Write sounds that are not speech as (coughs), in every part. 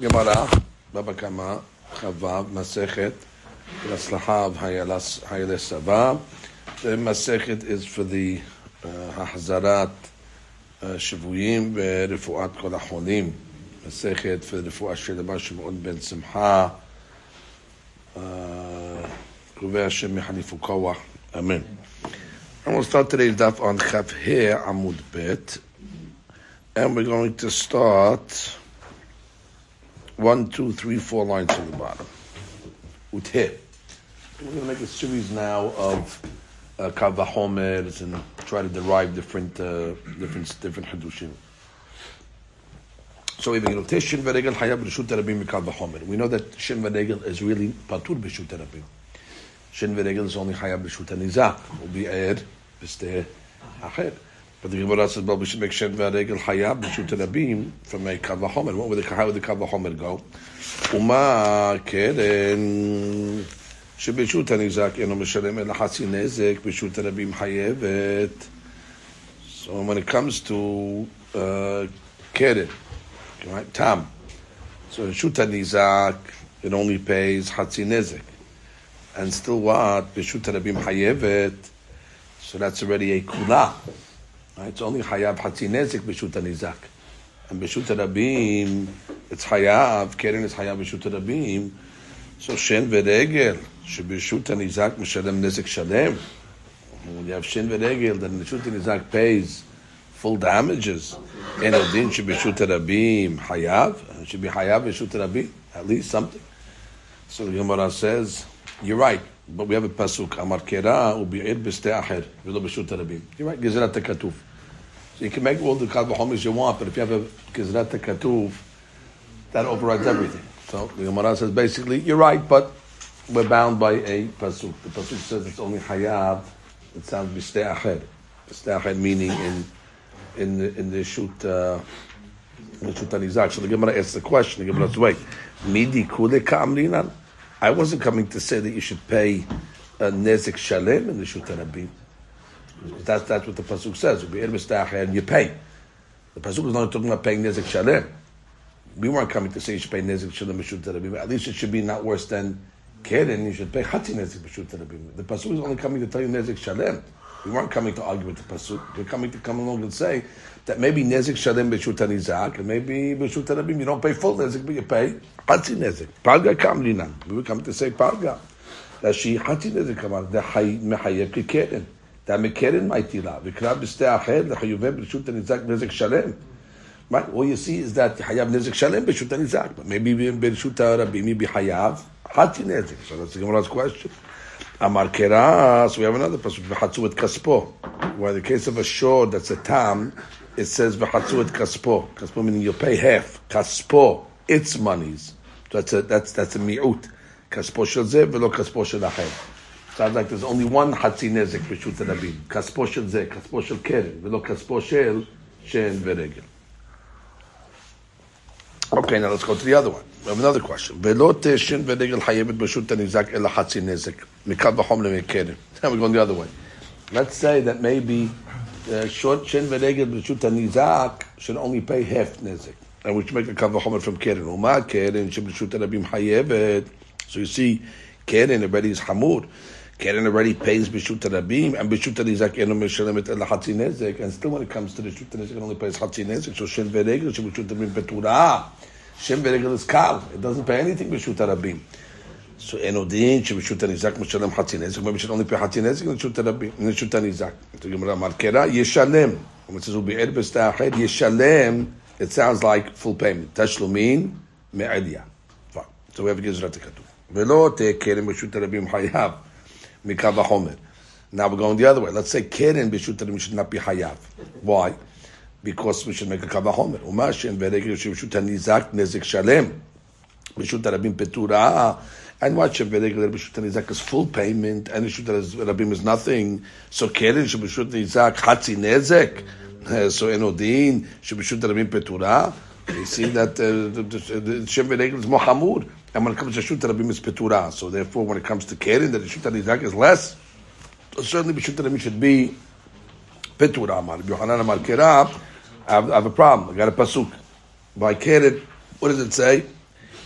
Gemara, Baba Kama, Chavav, Masechet, Raslahav, Hayeles Sava. The Masechet is for the uh, Hahzarat uh, Shavuyim ורפואת כל החולים. מסכת for the רפואה של רבי שמעון בן שמחה. קרובי השם יחליפו כוח. אמן. And we'll start today's daf on Chav He Amud Bet. And we're going to start one, two, three, four lines from the bottom. Uthe. We're going to make a series now of uh, Kavahomers and try to derive different, uh, different, different Hadushim. So we begin with Shin Varegel Hayab Rishut Rabim Kavahomer. We know that Shin Varegel is really Patur Bishut Rabim. Shin Varegel is only Hayab Rishut Nizak. Will be Eir, Bisteh, Acher. But the Gemara says, well, we should make Shem V'Regel Hayab B'Shut Rabim from a Kavahomer. What would the, how would the Kavahomer go? Uma Keren שבשut הנזק אינו משלם אלא חצי נזק, בשו"ת הרבים חייבת. So when it comes to uh, keren, right, tam, so בשו"ת הנזק, it only pays חצי נזק. And still what? בשו"ת הרבים חייבת, so that's already a kula. Right? It's only Hayav Hatzinezik beshuta Nizak. And beshuta Rabim, it's hayav Keren is hayav beshuta Rabim. So Shen Veregel, Shibishut Nizak meshadem Nezik shadem. When you have Shen Veregel, then beshuta Nizak pays full damages. And Odin Shibishut Rabim hayav. should be hayav beshuta Rabim, at least something. So the Gemara says, you're right. But we have a pasuk, Amar Kera, Ubi'ir Biste Aher, Velo Bishut Rabim. You're right, Gezerat Tekatuf. So you can make all the Kal V'chomish you want, but if you have a Gezrat Ketuf, that overrides everything. So the Gemara says basically, you're right, but we're bound by a pasuk. The pasuk says it's only Hayab. It sounds. B'stei acher meaning in in the, in the shoot uh. So the Gemara asks the question. The Gemara says, wait, midi? I wasn't coming to say that you should pay a nezik shalem in the Shut That's, that's what the Pasuk says. And you pay. The Pasuk is not talking about paying nezik shalem. We weren't coming to say you should pay nezik shalem in Shut Rabim. At least it should be not worse than keren. You should pay hati nezik in Shut Rabim. The Pasuk is only coming to tell you nezik shalem. We weren't coming to argue with the Pasuk. We're coming to come along and say that maybe nezik shalem b'shut nizak, and maybe b'shut rabim you don't pay full nezik, but you pay hati nezik. Palga kamlinan. We were coming to say palga. That she hati nezik kamar, the mehayev kekeren. That mekeren maitila. V'krav b'stei acher, the chayuveh b'shut nizak nezik shalem. Right? All you see is that hayav nezik shalem b'shut nizak, but maybe b'shut rabim, maybe hayav hati nezik. So that's the Gemara's question. Amar Kera, so we have another pasuk, v'hatzu et kaspo. Where the case of a shore that's a tam, it says v'hatzu et kaspo. Kaspo meaning you pay half. Kaspo, its monies. So that's a, that's, that's a mi'ut. Kaspo shel zeh v'lo kaspo shel acher. Sounds like there's only one hatzi nezek b'shut rabim. Kaspo shel zeh, kaspo shel keren, v'lo kaspo shel shen v'regel. Okay, now let's go to the other one. We have another question. ולא תשן ורגל חייבת ברשות הנזק אלא חצי נזק. מקל וחום למקרן. (laughs) Now we're going the other way. Let's say that maybe uh, short shin v'regel b'shut hanizak should only pay half nezek, and we should make a kal v'chomer from keren. Uma keren sheb'shut rabim hayevet. So you see, keren already is hamur. Keren already pays b'shut rabim, and b'shut hanizak eno mishalemet el hatzi nezek. And still, when it comes to the shut hanizak, it only pays hatzi nezek. So shin v'regel sheb'shut rabim peturah. Shem v'regel is kal. It doesn't pay anything b'shut rabim. So enodin שבשו"ת הנזק משלם חצי נזק, maybe should only pay חצי נזק לשו"ת הנזק. So Gemara אמר קרא ישלם. When it says הוא ביער בסתה אחרת, ישלם, it sounds like full payment. תשלומין מעליה. So we have גזרת הכתוב. ולא תהיה קרן בשו"ת הרבים חייב Mikavahomer. Now we're going the other way. Let's say Keren Bishutarim should not be Hayav. Why? Because we should make a kavah Kavahomer. Umashin Veregel Shivshutan Nizak Nezik Shalem. Bishuta Rabim Petura. And watch Shem Veregel Bishutan Nizak is full payment and Bishuta Rabim is nothing. So Keren Shivshutan Nizak Hatzi Nezek. So Enodin Shivshutan Rabim Petura. You see that uh, the shem v'regel is more hamur, and when it comes to shut rabim is petura. So therefore, when it comes to keren, that b'shut nizak is less. So certainly b'shut rabim should be petura. Amar Yohanan Amar Kera. I have, I have a problem. I got a pasuk by keren. What does it say?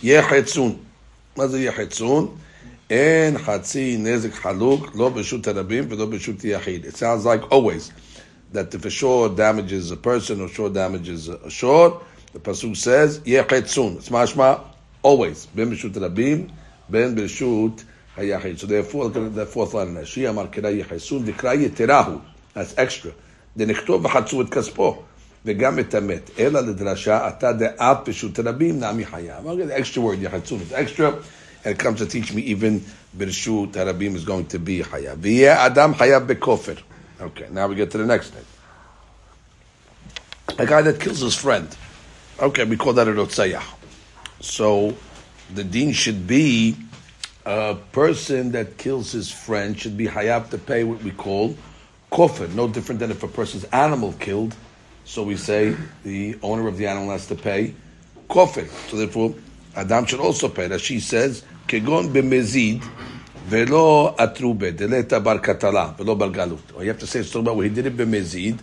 יחצון. מה זה יחצון? אין חצי נזק חלוק, לא ברשות הרבים ולא ברשות יחיד. It sounds like always that if a shore damages a person or shore damages a shore, the pasuk says, יחצון. It's משמע, always. בין ברשות הרבים, בין ברשות היחיד. So therefore, look at the fourth line. השי אמר קרא יחצון וקרא יתרהו. That's extra. דנכתוב וחצו את כספו. וגם את המת, אלא לדרשה, אתה דאף פשוט רבים, נעמי חייב. The extra word, יחצון, it's extra, and it comes to teach me even ברשות הרבים is going to be חייב. ויהיה אדם חייב בכופר. Okay, now we get to the next thing. A guy that kills his friend. Okay, we call that a rotzayah. So, the deen should be a person that kills his friend should be hayab to pay what we call kofir, no different than if a person's animal killed, so we say the owner of the animal has to pay kofir. So therefore, Adam should also pay. As she says, kegon b'mezid velo atrube deleta bar katala velo bar galut. Or oh, you have to say it's talking about where he did it b'mezid,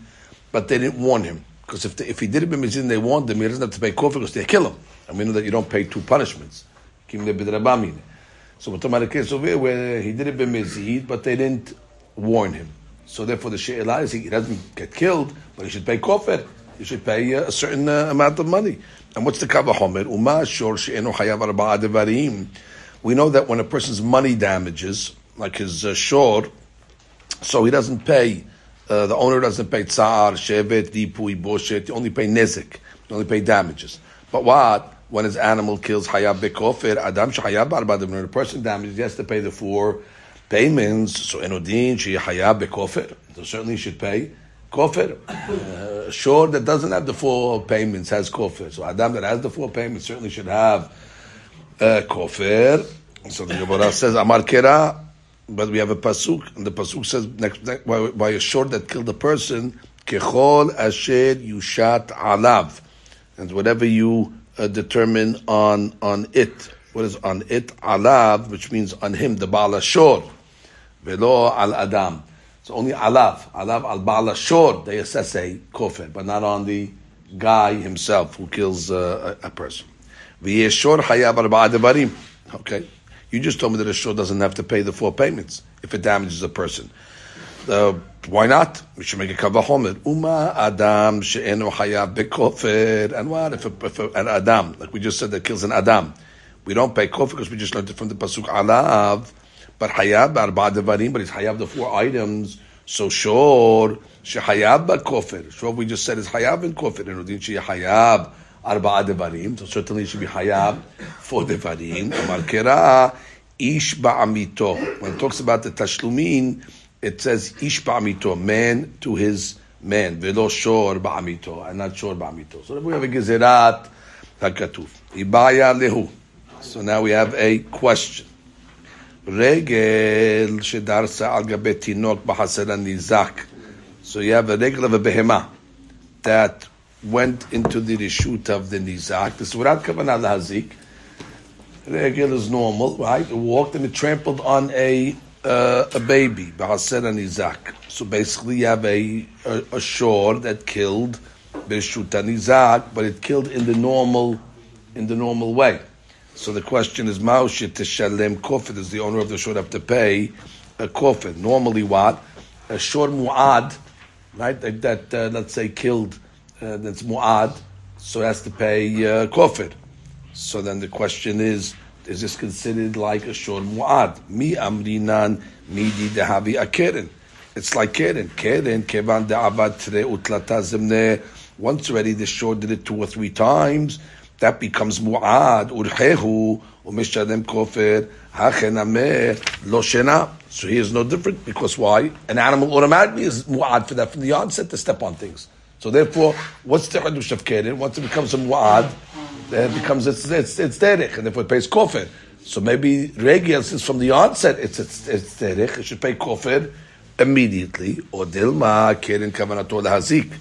but they didn't warn him. Because if, if he did it b'mezid and they warned him, he doesn't have to pay kofir because they kill him. And we know that you don't pay two punishments. So we're talking about a case over here where he did it by b'mezid, but they didn't warn him. So therefore, the she'elah is he doesn't get killed, but he should pay kofir. He should pay uh, a certain uh, amount of money. And what's the kavahomer? Uma shor she'enu chayav arba'a. We know that when a person's money damages, like his uh, shor, so he doesn't pay. Uh, the owner doesn't pay tsar, shevet, dipui, boshet. You only pay nezik. You only pay damages. But what? When his animal kills hayab bekofir, adam shehayab arba When a person damages, he has to pay the four payments, so enodin she hayab bekofir. So certainly he should pay kofir. Uh, sure, that doesn't have the four payments has kofir. So Adam that has the four payments certainly should have uh, kofir. So the Gemara says Amar Kera, but we have a pasuk, and the pasuk says next, next by, by a sword that killed a person, kechol asher yushat alav, and whatever you uh, determine on on it. What is on it? Alav, which means on him, the Baal Ashor. Velo al Adam. So only alav, alav al Baal Shor, they assess a kofir, but not on the guy himself who kills uh, a, a person. V'yeshor hayab arba'a. Okay. You just told me that a shor doesn't have to pay the four payments if it damages a person. Uh, why not? We should make a kavahomer. Uma adam she'enu hayab bekofir. And what if, a, if a, an adam, like we just said, that kills an adam? We don't pay kofir because we just learned it from the pasuk alav but hayab arba devarim, but he's hayab the four items. So sure, shehayab kofir. Sure, we just said is hayab and kofir. And udin she hayab arba devarim. So certainly it should be hayab for devarim. Amar kera ish ba'amito. When it talks about the tashlumin, it says ish ba'amito, man to his man. Velo shor ba'amito, and not shor ba'amito. So we have a gezerat hakatuf. Ibaya lehu. So now we have a question. רגל שדרסה על גבי תינוק בחסר הניזק. So you have a regel of a behema that went into the reshut of the nizak. This is without kavanah lahazik. Regel is normal, right? It walked and it trampled on a uh, a baby, b'haser nizak. So basically, you have a a, a shore that killed b'reshut nizak, but it killed in the normal in the normal way. So the question is, Maushe Teshalem Kofid, does the owner of the shore have to pay a Kofid? Normally what? A shor Mu'ad, right, that, that uh, let's say killed, uh, that's Mu'ad, so has to pay uh, Kofid. So then the question is, is this considered like a shor Mu'ad? Mi amrinan midi dehavi akeren. It's like keren. Keren, kevan de'avad tre utlata zemne. Once already the shore did it two or three times, that becomes mu'ad, urhehu, hachen ameh, lo shena. So he is no different, because why? An animal automatically is mu'ad for that from the onset to step on things. So therefore, what's the hadush of keren? Once it becomes a mu'ad, then it becomes, it's, it's, it's derech, and therefore it pays kofer. So maybe regel, since from the onset it's, it's, it's derech, it should pay kofer immediately, or dilma, keren kavanato hazik.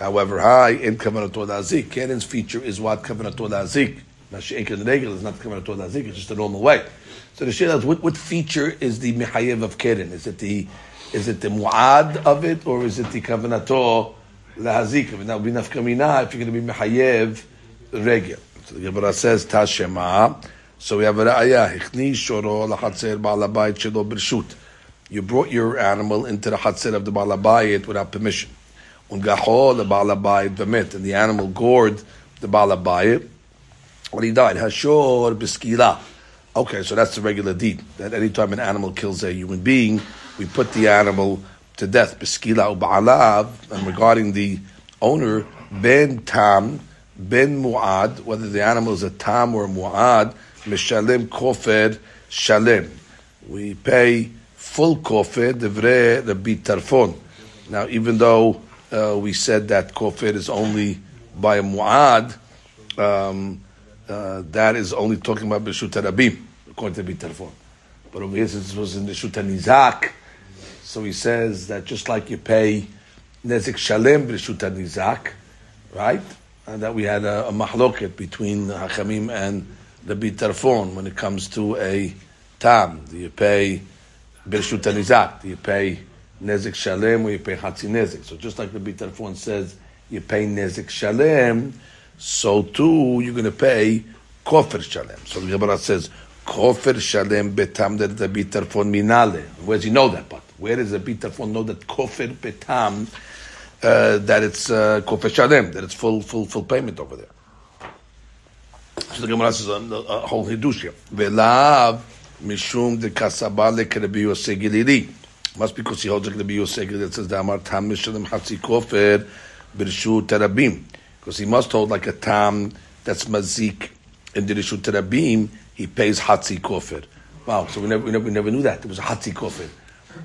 However, high in Kavanatot Azik. Keren's feature is what Kavanatot Azik. Mashiach and Regel is not Kavanatot Azik, it's just a normal way. So the Shayla is what, what feature is the Mechayev of Keren? Is it the is it the Mu'ad of it or is it the Kavanato Lahazik? Now, binafkamina, if you're going to be Mechayev. So the Gemara says Tashema. So we have a ra'ayah. Hichni shoro lachatzer ba'alabayit shelo b'rshut. You brought your animal into the hatzer of the ba'alabayit without permission. Ungaho the ba'alabayit v'met. And the animal gored the ba'alabayit. When he died, hashor b'skila. Okay, so that's the regular deed. That anytime an animal kills a human being, we put the animal to death. B'skila u'ba'alav. And regarding the owner, ben tam, ben mu'ad, whether the animal is a tam or a mu'ad, mishalim kofer shalem. We pay full kofer, devre Rabbi Tarfon. Now, even though uh, we said that kofer is only by a mu'ad, um, uh, that is only talking about Bishut Rabim, according to Rabbi Tarfon. But over here, since it was in the Shut Nizak, so he says that just like you pay Nezik Shalem B'Rishut Nizak, right? And that we had a, a mahloket between Hachamim and the Bitarfon when it comes to a tam. Do you pay B'Rishut Nizak? Do you pay Nezik Shalem or you pay Hatzi Nezik? So just like the Bitarfon says, you pay Nezik Shalem, so too you're going to pay Kofer Shalem. So the Gemara says, Kofer Shalem betam Bitarfon minale. Where does he know that? But where does the Bitarfon know that kofir petam, uh, that it's uh, kofer shalem, that it's full, full, full payment over there. So the Gemara says um, a uh, whole hidush here. Velav mishum de kasaba lekrebi Gilili. Must be because he holds like Rabbi Yosef Gilili that says damar tam mishalem hatzi kofir birshu terabim. Because he must hold like a tam that's mazik in the rishut terabim. He pays hatzi kofer. Wow, so we never, we never, we never knew that. There was a hatzi kofer.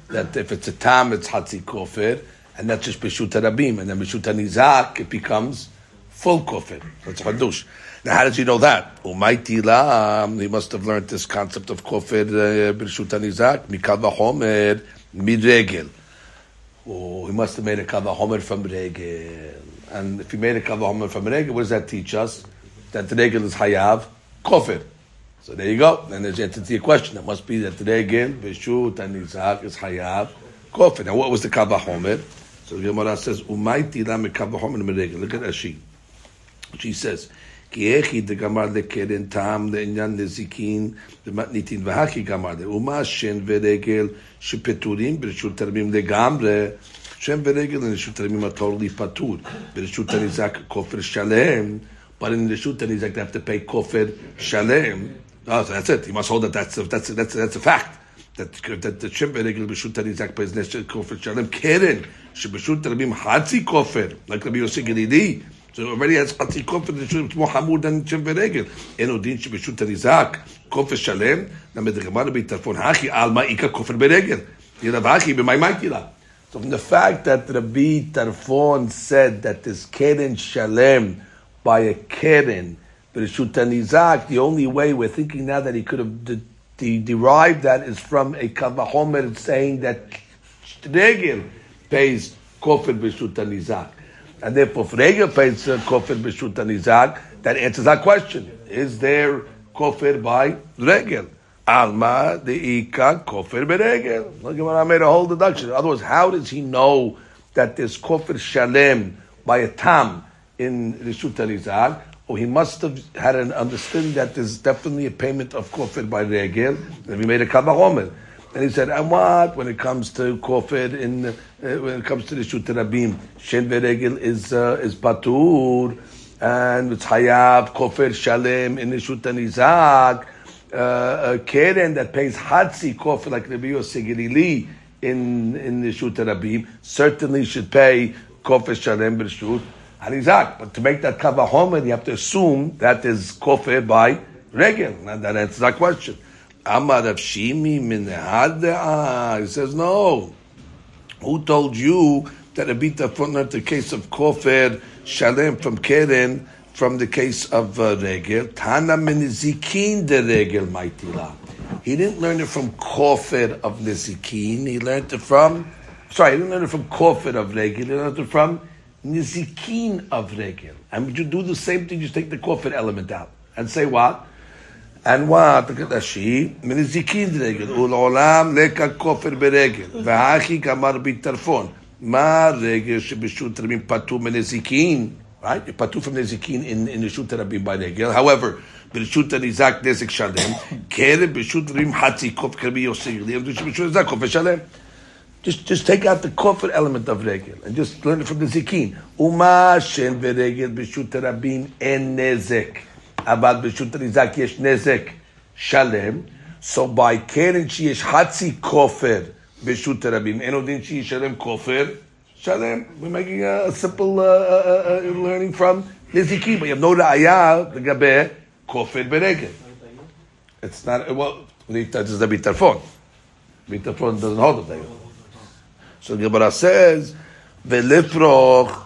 That if it's a tam, it's hatzi kofer and that's just Bishut Rabim, and then Bishut Nizak, it becomes full kofir. That's Hadush. Now, how does he know that? Umaytila, he must have learned this concept of kofir uh, Bishut Nizak, Mikal Vahomer, Midregel. Oh, he must have made a Kavahomer from Regel. And if he made a Kavahomer from Regel, what does that teach us? That Regel is Hayav, kofir. So there you go. Then there's the answer to question. It must be that the Regel, Bishut and Nizak is Hayav, kofir. Now, what was the Kavahomer? So the Gemara says, "Umayti la mekavahomer meregel." Look at Rashi. She says, "Ki echi de gamar lekeren tam le'inyan lezikin lematnitin v'haki gamar le uma shen veregel shepeturim b'rishut termim legamre." Shem veregel and rishut termim are totally patur. B'rishut terizak kofer shalem, but in rishut terizak they have to pay kofer shalem. Oh, so that's it. You must hold that that's a, that's a, that's a, that's a fact. That that the shim beregel b'shutan izak his nesher kofir shalem keren sheb'shutan rabim hatzi kofir like Rabbi Yosef Gedidi. So already has hatzi kofir. It's more hamur than shim beregel. En odin sheb'shutan izak kofir shalem. Na medregamar b'itafon hachi alma ika kofir beregel. Yiravachi b'may makila. So from the fact that Rabbi Tarfon said that this keren shalem by a keren Rishut Nizak, the only way we're thinking now that he could have de- de- derived that is from a Kavahomer saying that regel pays kofir b'shut nizak. And therefore, if Regel pays uh, kofir b'shut nizak, that answers our question. Is there kofir by Regel? Alma the ika kofir beregel. Look at when I made a whole deduction. Otherwise, how does he know that there's kofir shalem by a tam in Rishut Nizak? Or he must have had an understanding that there's definitely a payment of kofir by regel, and we made a kavahomer. And he said, and what when it comes to kofir in uh, when it comes to the shut rabim, shen veregel is uh, is patur, and it's hayav kofir shalem in the shut nizak. Uh, a keren that pays hatzi kofir like Rabbi Yosef in in the shut rabim certainly should pay kofir shalem b'shut harizak. But to make that kavahomer, you have to assume that is kofir by regel, and that answers that question. Amar Rav Shimi min He says, no. Who told you that Abita footnote the case of Kofer Shalem from Keren from the case of uh, Regel? Tana min Zikin de Regel Maitila. He didn't learn it from Kofer of Nizikin. He learned it from, sorry, he didn't learn it from Kofer of Regel. He learned it from Nizikin of regel. And would you do the same thing? You take the kofir element out and say what? And what? Rashi, מנזיקין רגל, ולעולם לקה כופר ברגל, והאחי גמר בטרפון. מה הרגל שברשות רבים פטור מנזיקין? Right? פטור from נזיקין in רשות הרבים ברגל. However, ברשות הניזק נזק שלם, כרם ברשות רבים חצי קוף כרבי יוסי, ברשות הניזק כופר שלם. Just, just take out the kofir element of regel and just learn it from the zikin. Uma shen b'shut rabim en nezek. Abad b'shut nizak yesh nezek shalem. So by keren sheyesh hatzi kofir b'shut rabim, enodin sheyesh shalem kofir shalem. We're making a, a simple uh, uh, uh, learning from nizikin, but you have no ra'ayah the gabe kofir b'regel. It's not well. This is the bitarfon. Bitarfon doesn't hold it. So Gemara says, "Velifroch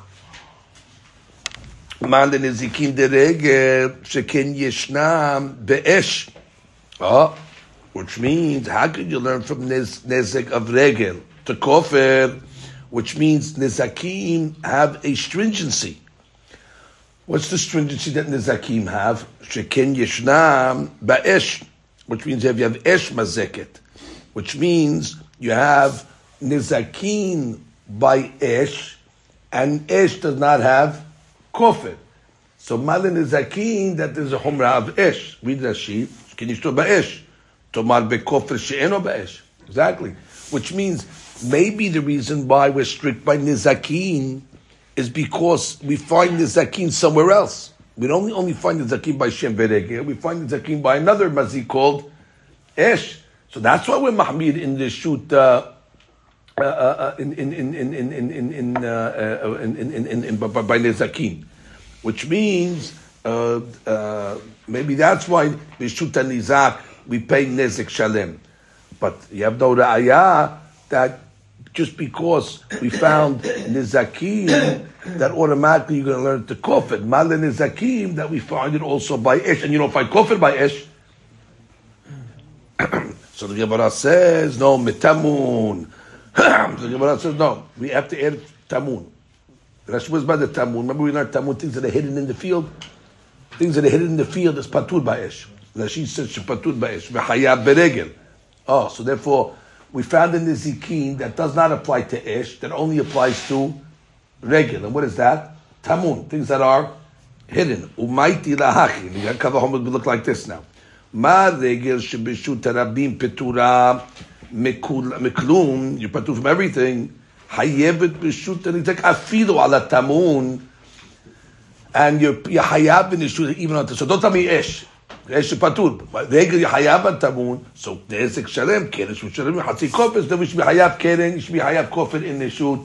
mal nezikin deregel sheken yeshnam be'esh." Oh, which means how could you learn from nez, nezek of regel to kofir, which means nezakim have a stringency. What's the stringency that nezakim have? Sheken yeshnam ba'esh, which means if you have esh mazeket, which means you have nizakin by esh, and esh does not have kofir. So malin nizakin that there's a humra of esh. Read Rashi. Still ba'esh? Tomar bekofir she'eno ba'esh. Exactly. Which means maybe the reason why we're strict by nizakin is because we find nizakin somewhere else. We don't only, find nizakin by Shem Beregel, we find nizakin by another mazik called Esh. So that's why we're mahmid in the shoot uh, by nezakin, which means uh, uh, maybe that's why b'shut nizak we pay nezek shalem, but you have no ra'ayah that just because we found nizakim that automatically you're going to learn to kofir. Mal nizakim that we find it also by ish, and you don't find kofir by ish. so the Gemara says no mitamun the Gemara says, no, we have to add tamun. Rashi was by the tamun. Remember we learned tamun, things that are hidden in the field. Things that are hidden in the field is patur ba'esh. Rashi says, shepatur ba'esh, v'hayab beregel. Oh, so therefore, we found in the zikin that does not apply to ish, that only applies to regel. And what is that? Tamun, things that are hidden. Umaiti lahachi. We got cover homework, we look like this now. Ma regel shebishu tarabim petura מכלום, you פטור from everything, חייבת בשו"ת הנזק אפילו על הטמון, and you're, you're חייב בנשו"ת even on so don't tell me אש, אש שפטור, רגל יחייב בטמון, so נזק שלם, קרן שהוא שלם חצי כופר, so יש מחייב קרן, יש מחייב כופר in נשו"ת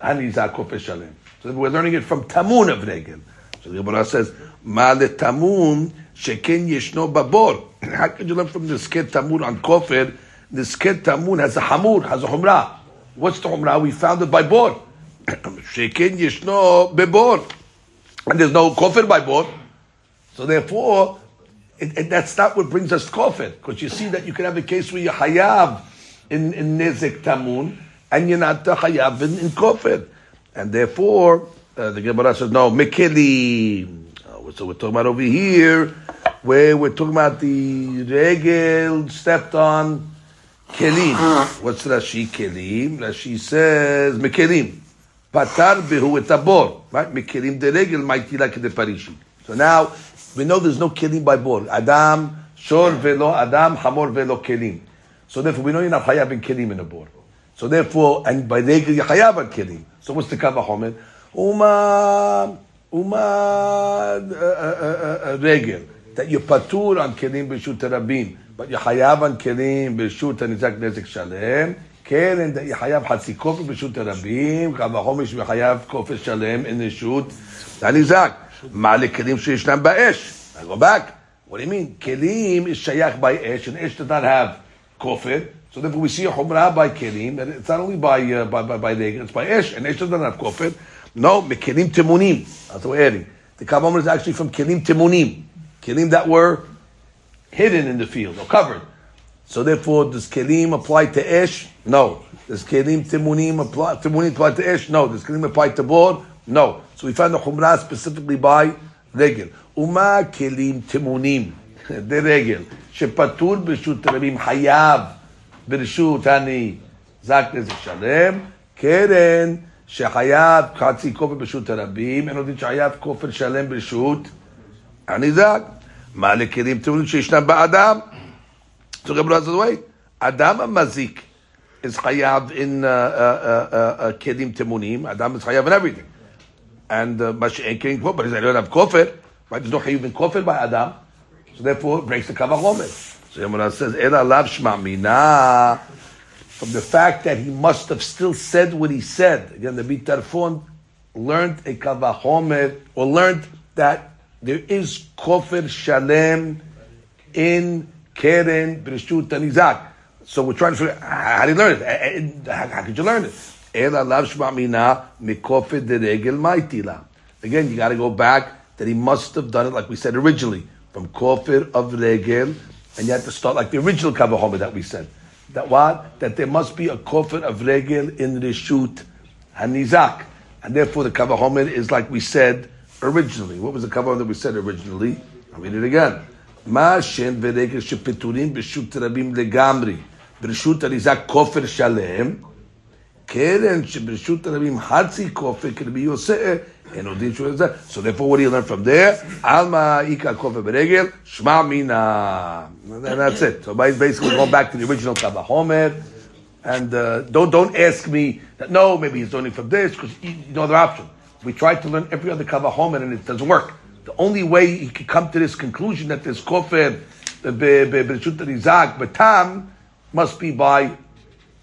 הניזק כופר שלם. So we're learning it from טמון of רגל. So the Gemara says, מה לטמון שכן ישנו בבור. (coughs) How could you learn from the sked tamur on kofir? The sket tamun has a hamur, has a humrah. What's the humrah? We found it by bor. (clears throat) Shekin yishno bebor. And there's no coffin by bor. So therefore, it, it, that's not what brings us kofir. Because you see that you can have a case where you're in, in nezek tamun, and you're not hayav in, in kofir. And therefore, uh, the Gemara says, no, mekeli. Uh, oh, so we're talking about over here, where we're talking about the regel stepped on, kelim. What's Rashi kelim? Rashi says mekelim. Patar behu etabor. Right? Mekelim de regel maitila kede parishi. So now we know there's no kelim by bor. Adam shor velo Adam hamor velo kelim. So therefore we know you're not hayav in kelim in a bor. So therefore, and by regel you're hayav in kelim. So what's the kavahomer? Uma Uma regel that you patur on kelim b'shut rabim, יחייב הנקלים ברשות הניזק נזק שלם, כן יחייב חצי כופר ברשות הרבים, קו החומש מחייב כופר שלם, אין רשות הניזק. מה לכלים שישנם באש? הרב"ק, what do you mean? כלים שייך באש, and אש does not have כופר. So therefore we see a Humrah by Kelim, and it's not only by, uh, by, by, by Neger, it's by Esh, and Esh doesn't have Kofir. No, Mekelim Timunim, that's what we're adding. The Kabbalah is actually from Kelim Timunim, Kelim that were hidden in the field or covered. So therefore, does kelim apply to esh? No. Does kelim timunim apply? Timunim apply to esh? No. Does kelim apply to bor? No. So we find the chumrah specifically by regel. Uma kelim timunim. Regel. שפטור ברשות רבים חייב ברשות אני זק נזק שלם, קרן שחייב חצי כופר ברשות הרבים, אין יודעים שחייב כופר שלם ברשות הניזק. מה לכלים טעונים שישנם באדם? So Rabbi says, wait, Adam המזיק is chayav in uh, uh, uh, uh, kelim temunim. Adam is chayav in everything. And מה שאין כן כופר, but I don't have kofir, right? There's no chayav in kofir by Adam. So therefore, it breaks the kavachomer. So Yomana says, Ela lav shma mina. From the fact that he must have still said what he said. Again, the Bitarfon learned a kavachomer, or learned that there is kofir shalem in keren b'rishut tanizak. So we're trying to figure out how do you learn it? Eh, eh, how, how could you learn it? Again, you got to go back that he must have done it like we said originally from kofir of regel, and you have to start like the original kavahomer that we said. That what? That there must be a kofir of regel in the shoot hanizak, and therefore the kavahomer is like we said originally. What was the kavahomer that we said originally? I'll read it again. מה שן ורגל שפטורים ברשות רבים לגמרי, ברשות אריזה כופר שלם, קרן שברשות הרבים חצי כופר כרבי יוסף, אין עוד דין שהוא זה. So therefore what do you learn from there? עלמא איכא כופר ברגל, שמע מינה. And that's it. So basically going back to the original Kavahomer, and uh, don't don't ask me that no, maybe he's learning from this because you, you know other option. We tried to learn every other Kavahomer and it doesn't work. The only way he could come to this conclusion that there's kofir b'reshut rizak b'tam must be by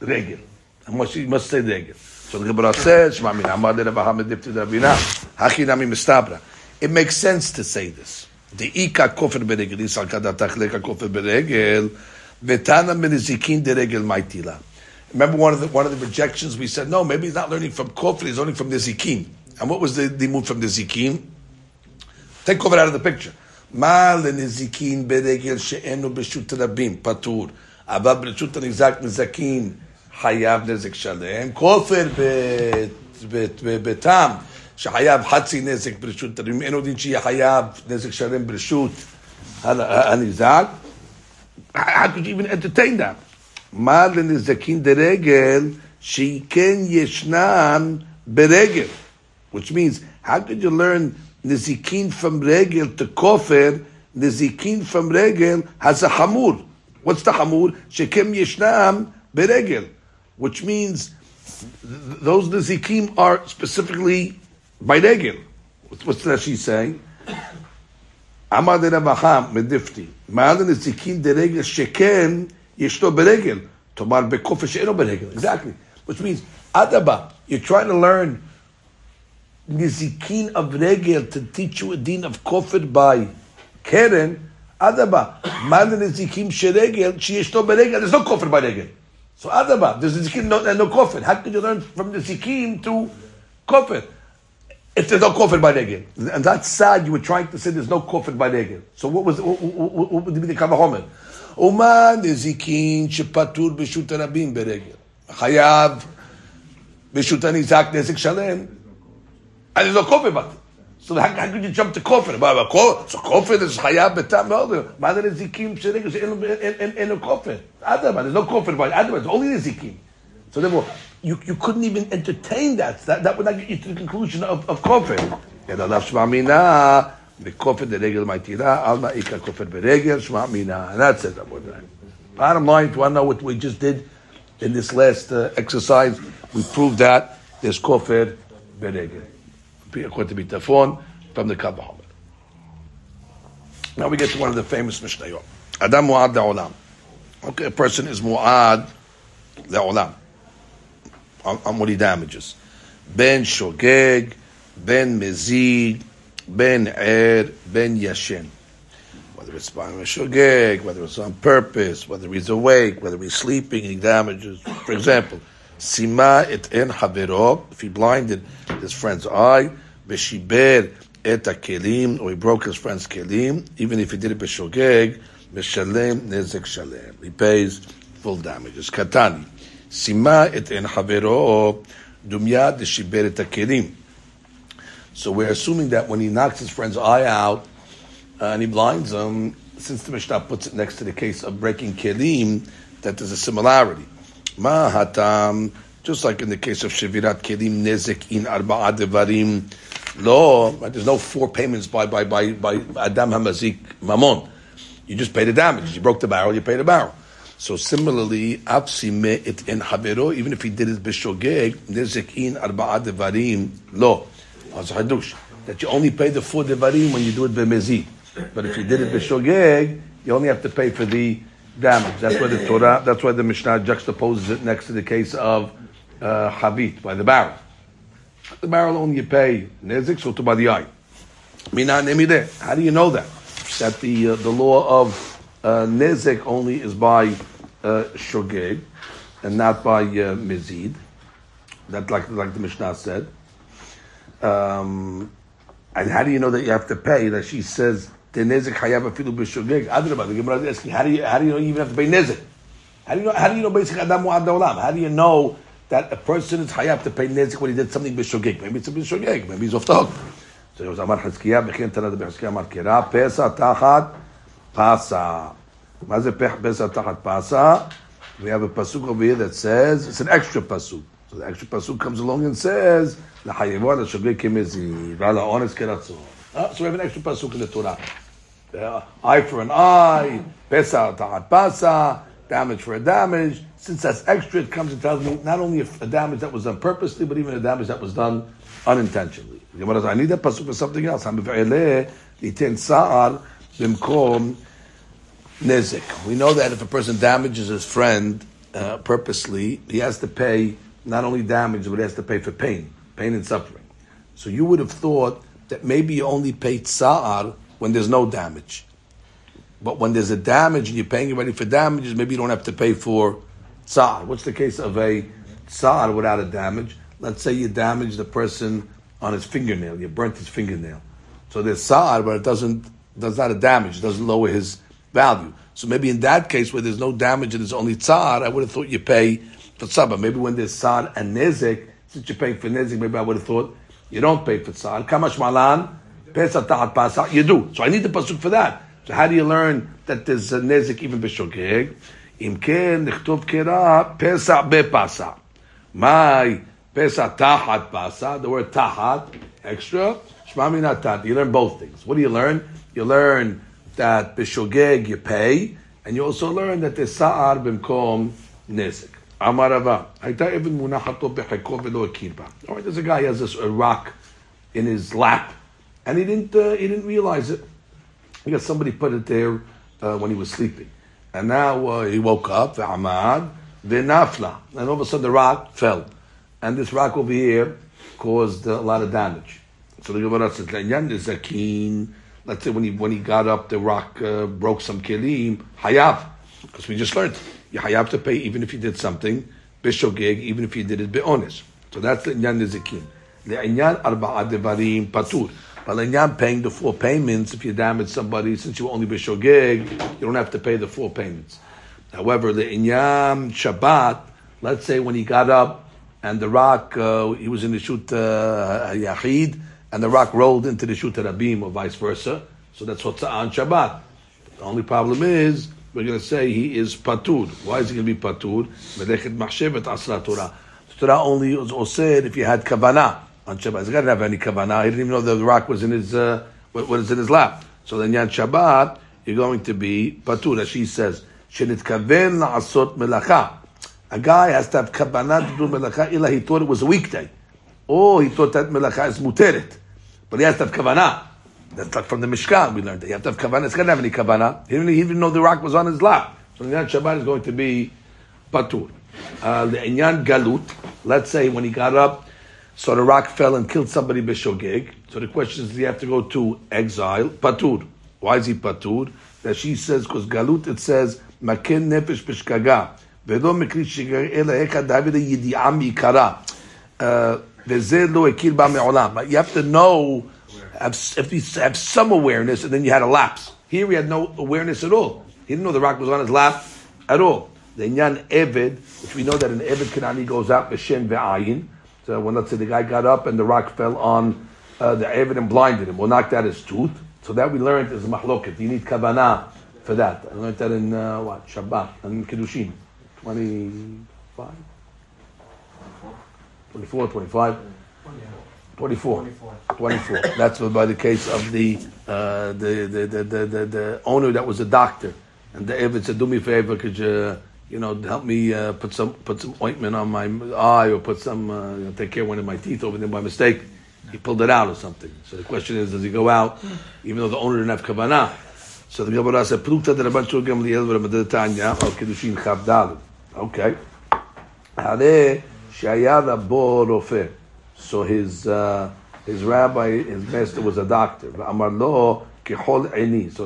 regel. And must he must say regel. So the Gemara says, "Shema min amar de Rabba difti Rabina hachi nami mistabra." It makes sense to say this. B'regel is al kadatach leka kofir b'regel v'tana menizikin de regel maitila. Remember one of the one of the rejections we said no maybe he's not learning from kofir he's learning from the zikin. And what was the, the move from the zikin? Take kofir out of the picture. מה לנזיקין ברגל שאינו ברשות רבים, פטור, אבל ברשות הנזק נזקין חייב נזק שלם, כופר בתם שחייב חצי נזק ברשות הרבים, אין עוד דין שיהיה חייב נזק שלם ברשות הנזק. How could you even entertain that? מה לנזקין דרגל שכן ישנן ברגל? Which means, how could you learn Nizikin from regel to kofir, Nizikin from regel has a hamur. What's the hamur? Shekem yeshnam beregel, which means th- those Nizikim are specifically by regel. What's, she's saying? Rabacham medifti. Ma'al Nizikin de regel shekem yeshno beregel. Tomar bekofir she'eno beregel. Exactly. Which means, adaba, you're trying to learn nizikin of regel to teach you a din of kofir by keren, adaba, man nizikim sheregel, sheyeshto beregel, there's no kofir by regel. So adaba, there's nizikim no, and no kofir. How can you learn from nizikim to kofir? If there's no kofir by regel. And that's sad, you were trying to say there's no kofir by regel. So what was, what, what, what would be the kavahomer? ומה נזיקין שפטור ברשות הרבים ברגל? חייב ברשות הניזק נזק שלם. And there's no kofir but So how, how could you jump to but, so kofir is chayav betam no. Mother is zikim en en a kofir. Adama, there's no kofir but Adama, it's only the zikim. So therefore, you, you couldn't even entertain that. That, that would not get you to the conclusion of, of kofir. Allah shma mina bekofir deregel ma'itira alma ika kofir beregel shma mina. And that's it. Bottom line, if you to know what we just did in this last uh, exercise, we proved that there's kofir beregel according to Bitafon, from the Kabbalah. Now we get to one of the famous Mishnayot. Adam Mu'ad Le'olam. Okay, a person is Mu'ad Le'olam. On, on what he damages. Ben Shogeg, Ben Mezid, Ben Er, Ben Yashin. Whether it's by Shogeg, whether it's on purpose, whether he's awake, whether he's sleeping, he damages. For example, Sima et en havero, if he blinded his friend's eye, Beshiber et kelim, or he broke his friend's kelim, even if he did it b'shogeg, Meshalem nezek shalem. He pays full damages. Katani. Sima et en havero, dumya deshiber et kelim. So we're assuming that when he knocks his friend's eye out, uh, and he blinds him, since the Mishnah puts it next to the case of breaking kelim, that there's a similarity. Ma hatam just like in the case of Shevirat Kelim Nezik in Arba'a Devarim Lo, there's no four payments by, by, by, by Adam Hamazik Mamon. You just pay the damage. You broke the barrel, you pay the barrel. So similarly, Afsime it in Havero, even if he did it Bishogeg, Nezek in Arba'a Devarim Lo. As Hadush. That you only pay the four Devarim when you do it Bemezid. But if you did it Bishogeg, you only have to pay for the damage. That's why the Torah, that's why the Mishnah juxtaposes it next to the case of uh, by the barrel. The barrel only you pay Nezik, so to by the eye. How do you know that? That the uh, the law of uh, Nezik only is by uh, Shogeg and not by uh, Mizid. That like like the Mishnah said. Um, and how do you know that you have to pay? That she says the nezik hayav afilu b'shogeg. Adrabah, the Gemara is asking, how do you how do you know you even have to pay nezik? How do you know? How do you know basically adam mu'ad olam? How do you know that a person is hayav to pay nezik when he did something b'shogeg? Maybe it's a b'shogeg. Maybe he's off the hook. So it was Amar Chizkiah, b'chin tanad b'chizkiah Amar Kira, pesa tachat pasa. מה זה פסע תחת פסע? We have a pasuk over here that says, it's an extra pasuk. So the extra pasuk comes along and says, לחייבו על השוגג כמזיד, ועל האונס כרצון. So we have an extra pasuk in the Torah. Uh, eye for an eye, pesa tahat pasa, damage for a damage. Since that's extra, it comes and tells me not only a, damage that was done purposely, but even a damage that was done unintentionally. I need that pasuk for something else. We know that if a person damages his friend uh, purposely, he has to pay not only damage, but he has to pay for pain, pain and suffering. So you would have thought that maybe you only pay tsar when there's no damage. But when there's a damage and you're paying already for damages, maybe you don't have to pay for tsar. What's the case of a tsar without a damage? Let's say you damage the person on his fingernail, you burnt his fingernail. So there's tsar, but it doesn't does not a damage, it doesn't lower his value. So maybe in that case where there's no damage and there's only tsar, I would have thought you pay for tsa'ar. Maybe when there's tsar and nezek, since you're paying for nezek, maybe I would have thought you don't pay for tzar. Kamash malan, pesa tahat pasa. You do. So I need the pasuk for that. So how do you learn that there's a nezik even b'shogeg? Ken nechtov kera pesa bepasa. My pesa tahat pasa. The word tahat extra. Natat. You learn both things. What do you learn? You learn that b'shogeg you pay, and you also learn that there's sa'ar b'mkom nezik. אמר רבה, הייתה אבן מונחת לו בחיקו ולא הכיר בה. Alright, there's a guy, he has this a rock in his lap, and he didn't, uh, he didn't realize it. Because somebody put it there uh, when he was sleeping. And now uh, he woke up, ve'amad, ve'nafla. And all of a sudden the rock fell. And this rock over here caused a lot of damage. So the Gemara says, zakin. Let's say when he, when he got up, the rock uh, broke some kelim, hayav. Because we just learned you have to pay even if you did something bishogeg, even if you did it be'onis. So that's the inyan nizikin. The inyan arba'a devarim patur. But inyan paying the four payments, if you damage somebody, since you only bishogeg, you don't have to pay the four payments. However, the inyan Shabbat, let's say when he got up and the rock, uh, he was in the shoot uh, Yachid, and the rock rolled into the shoot Rabim or vice versa. So that's what's on Shabbat. The only problem is we're going to say he is patur. Why is he going to be patur? Melechet machshevet asra Torah. Torah only was said if you had kavana on Shabbat. He didn't have any kavana. He didn't even know the rock was in his uh, what, is in his lap. So then Yan Shabbat, you're going to be patur. As she says, shenitkaven la'asot melacha. A guy has to have kavana to do melacha. Ila he thought it was a weekday. Oh, he thought that melacha is muteret, but he has to have kavana. That's like from the Mishkan we learned that you have to have kavanah. It's going to have any kavanah. He didn't even know the rock was on his lap. So the Inyan Shabbat is going to be patur. Uh, the Inyan Galut, let's say when he got up, so the rock fell and killed somebody b'shogeg. So the question is, does he have to go to exile? Patur. Why is he patur? That she says, because Galut it says, makin nefesh b'shkaga. ולא מקריא שגר אלא איך דוד הידיעה מעיקרה. וזה לא הכיר בה מעולם. You have to know have, if you have some awareness, and then you had a lapse. Here he had no awareness at all. He didn't know the rock was on his lap at all. The Inyan Evid, which we know that an Evid Kanani goes out B'Shem Ve'ayin. So when let's say the guy got up and the rock fell on uh, the Evid and blinded him, or knocked out his tooth. So that we learned is mahloket. You need kavanah for that. I learned that in uh, what Shabbat and Kiddushin, twenty five. 24, 25? 24. 24. That's by the case of the, uh, the, the, the, the, the, the owner that was a doctor. And the Evid said, do me a favor, could you, you know, help me uh, put some put some ointment on my eye or put some, uh, you know, take care of one of my teeth over there by mistake. He pulled it out or something. So the question is, does he go out, even though the owner didn't have kavanah? So the Gemara said, "Plukta de Rabban Shul Gamliel v'Ramadah Tanya or Kiddushin Chav Dalet." Okay. Hare Shaya Rabo Rofe. So his uh, his rabbi, his master was a doctor. So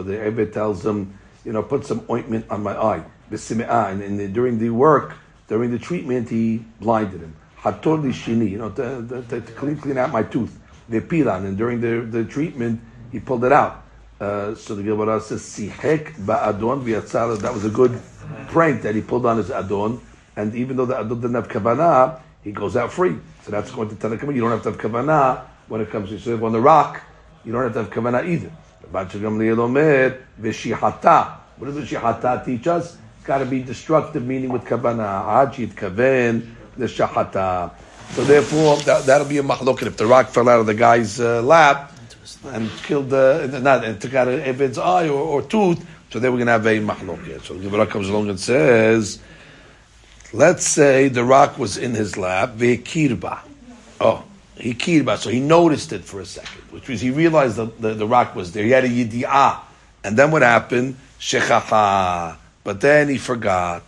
the Rebbe tells him, you know, put some ointment on my eye. And, and during the work, during the treatment, he blinded him. You know, to, to, to, clean, clean out my tooth. The and during the, the treatment, he pulled it out. Uh, so the Gemara says, Sihek ba'adon. That was a good prank that he pulled on his adon. And even though the adon didn't have kavanah, he goes out free. So that's going to tell the You don't have to have kavanah when it comes to serve on the rock. You don't have to have kavanah either. What does v'shihata teach us? It's got to be destructive, meaning with kavanah. Hajit kaven the shahata. So therefore, that, that'll be a mahloket. If the rock fell out of the guy's uh, lap, and killed the not and took out Evid's eye or, or, tooth. So then we're going to have a mahloket. So the Gemara comes along and says, let's say the rock was in his lap, ve'kirba. Oh, he kirba. So he noticed it for a second, which means he realized the, the, the rock was there. He had a yidi'ah. And then what happened? Shechacha. But then he forgot.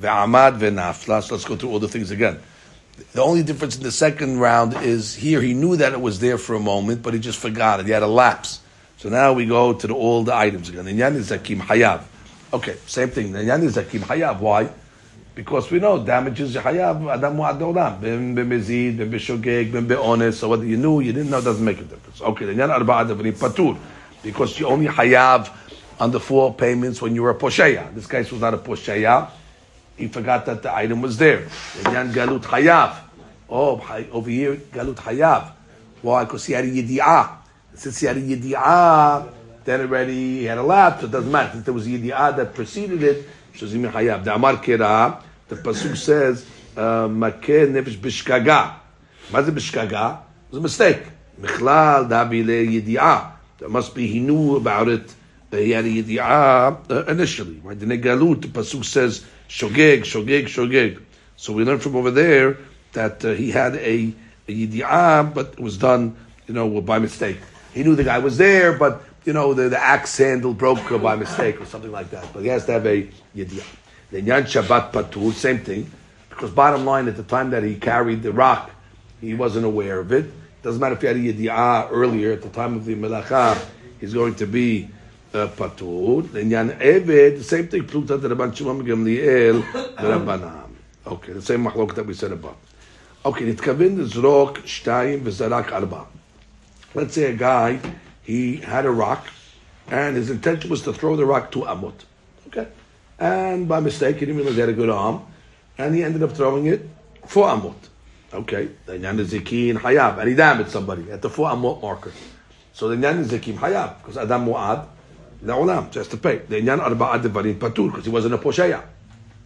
Ve'amad ve'nafla. So let's go through all the things again. The only difference in the second round is here he knew that it was there for a moment, but he just forgot it. He had a lapse. So now we go to the, all the items again. Inyan Hayav. Okay, same thing. Inyan Hayav. Why? Because we know damages Hayav Adam Mu'adolam. Bim b'mezid, bim b'shogeg, bim b'ones. So whether you knew, you didn't know, doesn't make a difference. Okay, Inyan Arba'a Davani Patur. Because you only Hayav on the four payments when you were a Posheya. This case was not a Posheya he forgot that the item was there. Yan galut hayav. Oh, over here galut hayav. Why? Because he had a yidi'ah. Since he had a yidi'ah, then already he had a lap, so it doesn't matter. Since there was a yidi'ah that preceded it, shazim hayav. The Amar Kera, the pasuk says, makeh nefesh bishkaga. What's a bishkaga? It was a mistake. Michlal dabile yidi'ah. That must be he knew about it. He had a yidi'ah initially. Right? The negalut, the pasuk says, shogeg, shogeg, shogeg. So we learn from over there that uh, he had a, a yidi'ah, but it was done, you know, by mistake. He knew the guy was there, but you know, the, the axe handle broke by mistake or something like that. But he has to have a yidiyah. Then Yan Shabbat Patur, same thing. Because bottom line, at the time that he carried the rock, he wasn't aware of it. Doesn't matter if he had a yidiyah earlier, at the time of the melacha, he's going to be uh, patur. Then Yan Eved, the same thing, Pluta the Rabban Shimon Gamliel, the Rabbanan. Okay, the same mahlok that we said above. Okay, נתכוון לזרוק שתיים וזרק ארבע. Let's say a guy he had a rock, and his intention was to throw the rock to amut. Okay, and by mistake, he didn't realize he had a good arm, and he ended up throwing it for amut. Okay, the Nyan is Hayab, and he damaged somebody at the four amut marker. So the Nyan Zikim Hayab, because Adam Mu'ad, La'olam, just to pay. The Nyan Arba'ad Devarim Patur, because he wasn't a Poshaya.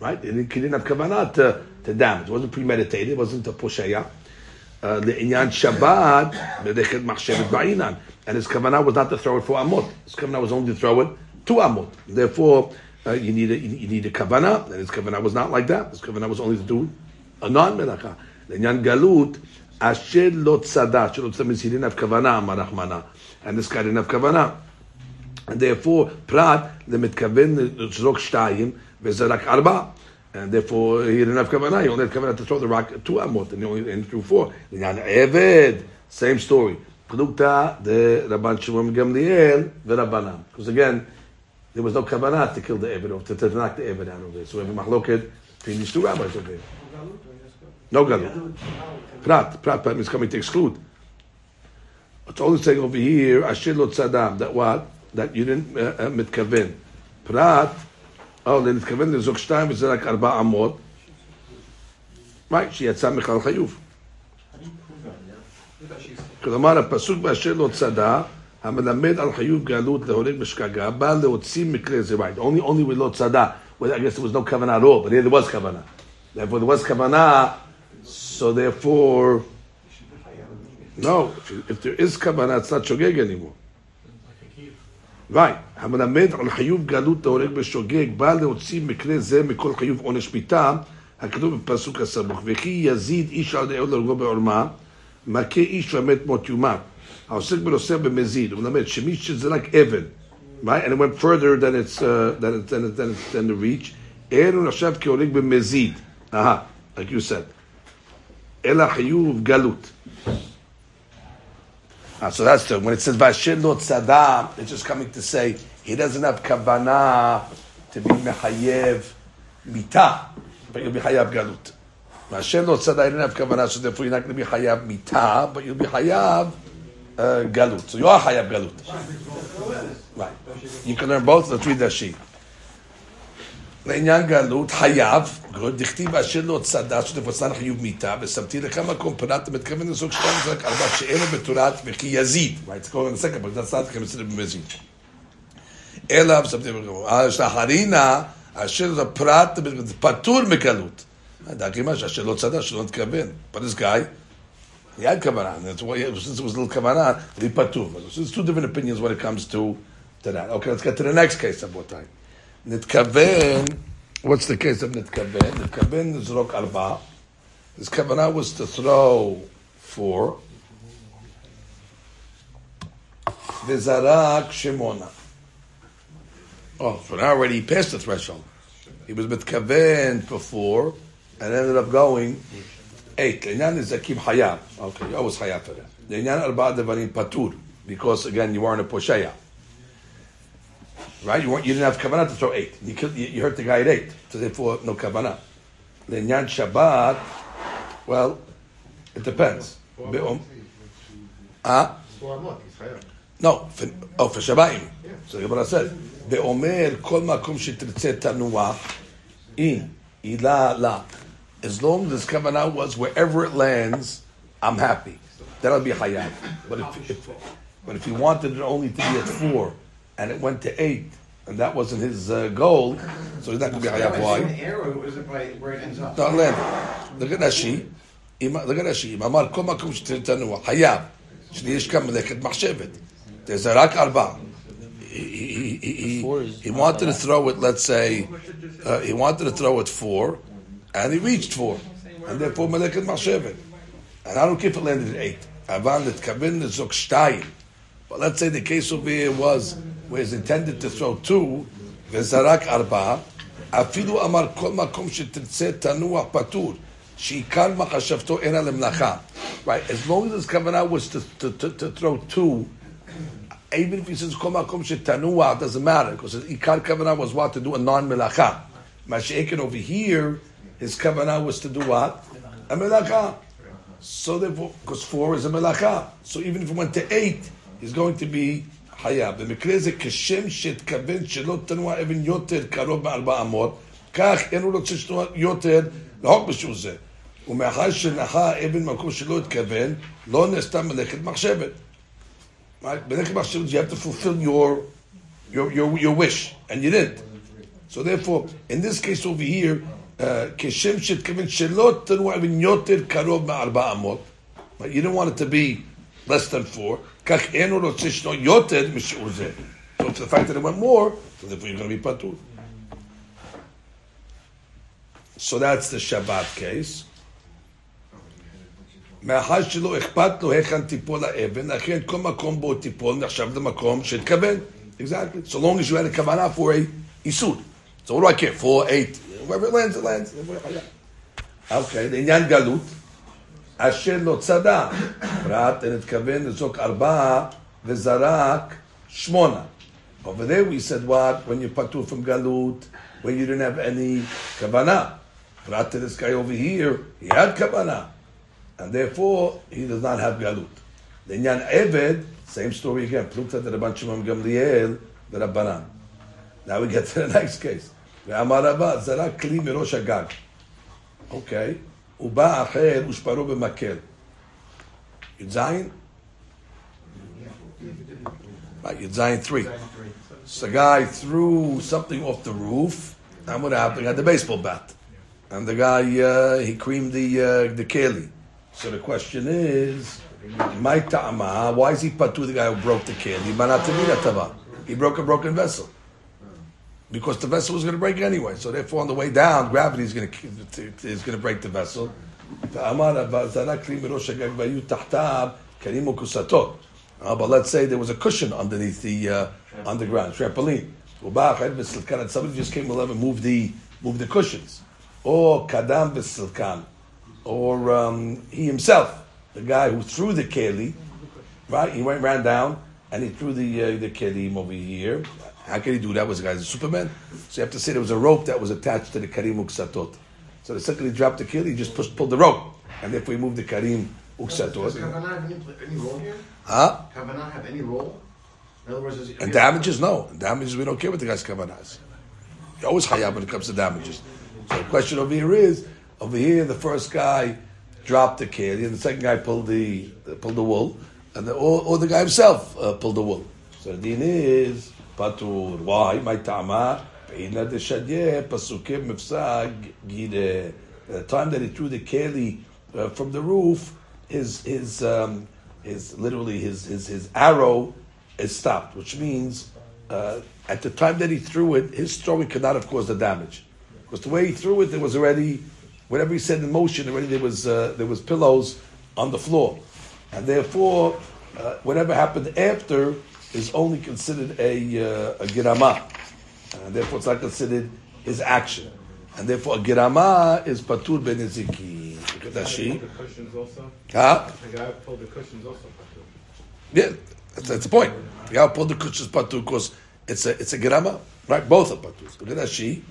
Right? Didn't, he didn't have Kavanah to, to damage. It wasn't premeditated, it wasn't a Poshaya. Uh, לעניין שבת, מלאכת מחשבת בעינן. And his כוונה was not to throw it for amot. His כוונה was only to throw it to amot. Therefore, uh, you need a, you need a כוונה, and his כוונה was not like that. His כוונה was only to do a non-מלאכה. לעניין גלות, אשר לא צדה, שלא צדה means he didn't have כוונה, אמר רחמנה. And this guy didn't have כוונה. and therefore פרט למתכוון לזרוק שתיים וזה רק ארבע. And therefore, he didn't have kavanah. He only had kavanah to throw the rock two amot, and he only and threw four. Linyan Eved, same story. Produkta the Rabban Shimon Gamliel rabbanan, Because again, there was no kavanah to kill the Eved or to, to knock the Eved out of there. So we have a machloket between these two rabbis over there. No galut. Prat, prat, prat means coming to exclude. It's only saying over here, Asher lo tzadam, that what? That you didn't uh. uh prat פרט, או להתכוון לזוג שתיים וזה רק ארבע אמות, right, שיצא מכלל חיוב. כלומר, הפסוק באשר לא צדה, המלמד על חיוב גלות להוריד בשגגה, בא להוציא מקרה זה, right, only, only with לא צדה, well, I guess there was no כוונה at all, but here there was כוונה. Therefore there was כוונה, So therefore, no, if, if there is kavanah, it's not shogeg anymore. Right, המלמד על חיוב גלות ההורג בשוגג, בא להוציא מקרה זה מכל חיוב עונש מיתה, הכתוב בפסוק הסמוך, וכי יזיד איש על דעות להורגו בעורמה, מכה איש ומת מות יומת. העוסק בנושא במזיד, הוא מלמד שמי שזרק אבן, right, and it went further than it's, uh, than, it, than, it, than, it, than the reach, אין הוא נחשב כהורג במזיד, אהה, like you said, אלא חיוב גלות. Ah, so that's the when it says Vashin lo tzadam, it's just coming to say he doesn't have kavanah to be mechayev mita, but you'll be chayav galut. Vashin lo tzadam, he didn't have kavanah, so therefore you're not going to be chayav mita, but you'll be chayav uh, galut. So you are chayav galut. Right. You can learn both. Let's read that sheet. לעניין גלות, חייב, דכתיב אשר לא צדה, שתפוצן חיוב מיתה, ושמתי לך מקום פרט, מתכוון לזוג שתיים זרק ארבע, שאין בתורת וכי יזיד. Right, it's going in a second, but that's not considered במזיד. אלא, ושמתי לך, שאחרינה, אשר זה פרט, פטור מגלות. דרכי מה שאשר לא צדה, שלא נתכוון. But this guy, he had כוונה, since it was a little כוונה, he פטור. So there's two different opinions when it comes to, to that. Okay, let's get to the next case, רבותיי. Nitkaven, what's the case of Nitkaven? Nitkaven is Rok Arba. His Kavanah was to throw four. Vizarak Shimona. Oh, so now already he passed the threshold. He was Mitkaven for four and ended up going eight. Lenyan is Akim Hayab. Okay, you always Hayab for that. Lenyan Arba Devarim Patur. Because again, you weren't a Poshaya Right? You weren't, you didn't have kavanah to throw eight. You, killed, you, you hurt the guy at eight. So therefore, no kavanah. Lenyan Shabbat, well, it depends. Be'om- Ah? No, for, oh, for Shabbatim. So what I said. ואומר כל מקום שתרצה תנוח, אם אילה לה. As long as this kavanah was wherever it lands, I'm happy. That'll be hayab. But if, if, but if he wanted it only to be at four, and it went to eight, and that wasn't his uh, goal, so he's not going to be hayab. in the Why? air or is it by where it ends up? No, land. Look at Rashi. אם- look at Rashi. אם אמר כל מקום שתנוע, חייב, שיש כאן מלאכת מחשבת. זה רק ארבע. He, he, he, he, he wanted to throw it, let's say, uh, he wanted to throw it four, and he reached four. And therefore מלאכת מחשבת. And I don't care if it landed at eight. אבל נתכוון לזוג שתיים. But let's say the case over here was where he's intended to throw two, וזרק ארבע, אפילו אמר כל מקום שתרצה תנוח פטור, שעיקר מחשבתו אינה למלאכה. Right, as long as his kavanah was to, to, to, to throw two, even if he says כל מקום שתנוח, it doesn't matter, because his עיקר kavanah was what? To do a non-melacha. Mashiach over here, his kavanah was to do what? A melacha. So therefore, because four is a melacha. So even if it went to eight, he's going to be חייב. במקרה זה כשם שהתכוון שלא תנוע אבן יותר קרוב מארבע אמות, כך אין הוא רוצה שתנוע יותר להוג בשביל זה. ומאחר שנחע אבן במקום שלא התכוון, לא נעשתה מלאכת מחשבת. מלאכת מחשבת, you have to fulfill your, your, your, your wish, and you didn't. So therefore, in this case over here, uh, כשם שהתכוון שלא תנוע אבן יותר קרוב מארבע אמות, you didn't want it to be less than four, כך אין הוא רוצה שתנוע יותר משיעור זה. So to the fact that it went more, so therefore you're going to be patur. So that's the Shabbat case. מאחר שלא אכפת לו היכן תיפול האבן, לכן כל מקום בו תיפול נחשב למקום שהתכוון. Exactly. So long as you had a כוונה for a איסור. So what do I care? Four, eight, wherever it lands, it lands. אוקיי, לעניין גלות, אשר לא צדה, פרט, נתכוון לזרוק ארבעה וזרק שמונה. Over there we said what? When you patur from galut, when you didn't have any kavana. Prat to this guy over here, he had kavana. And therefore, he does not have galut. Linyan Eved, same story again. Plukta de Rabban Shimon Gamliel, the Rabbanan. Now we get to the next case. ואמר רבה, זרק כלי מראש הגג. אוקיי. הוא בא אחר ושפרו במקל. י"ז? Right, י"ז 3. So the guy threw something off the roof, and what happened? He had the baseball bat. and the guy uh, he creamed the uh, the keli. So the question is, my ta'ama, why is he patu the guy who broke the keli? Manatamina tava. He broke a broken vessel. Because the vessel was going to break anyway. So therefore, on the way down, gravity is going to is going to break the vessel. Uh, but let's say there was a cushion underneath the uh, underground trampoline. Somebody just came along and moved the moved the cushions, or kadam b'silkan, or um, he himself, the guy who threw the keli, right? He went ran down and he threw the uh, the kelim over here. How can he do that? Was the guy a Superman? So you have to say there was a rope that was attached to the karim uksatot. So the second he dropped the keli, he just pushed, pulled the rope, and if we moved the karim uksatot. Does Kavanah have any, any role here? Huh? Kavanah have any role? In other words, is, And damages, no. Damages, we don't care what the guy's kavanah is. You're always hayab when it comes to damages. So the question over here is, over here, the first guy dropped the keli, and the second guy pulled the pulled the wool, and the, or, or the guy himself uh, pulled the wool. So the din is Why? My tama. Peina de shadye pasukim mifsag gide. The time that he threw the keli uh, from the roof, his his um, his literally his his his arrow is stopped, which means uh, at the time that he threw it, his throwing could not have caused the damage, because the way he threw it, there was already whatever he said in motion. Already there was uh, there was pillows on the floor, and therefore uh, whatever happened after is only considered a uh, a girama, and therefore it's not considered his action, and therefore a girama is patur ben eziki. Look at that sheet. The cushions also. Huh? The guy who pulled the cushions also. Yeah, that's, that's the point. The guy who pulled the cushions patur because it's a it's a grama, right? Both are patur. Look at Rashi.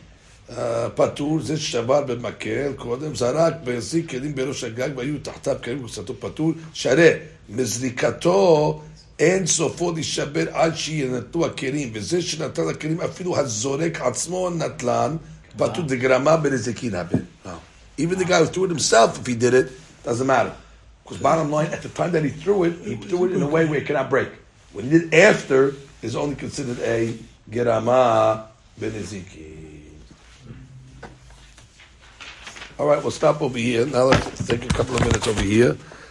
Uh, פטור זה שבר במקל, קודם זרק והחזיק כלים בראש הגג והיו תחתיו כלים וקצתו פטור, שהרי מזריקתו אין סופו להישבר עד שינתנו הכלים, וזה שנתן לכלים אפילו הזורק עצמו נטלן, פטור דגרמה בנזיקין הבן. Even the guy who threw it himself, if he did it, doesn't matter. Because bottom line, at the time that he threw it, he threw it in a way where it cannot break. When he did after, is only considered a gerama beneziki. All right, we'll stop over here. Now let's take a couple of minutes over here.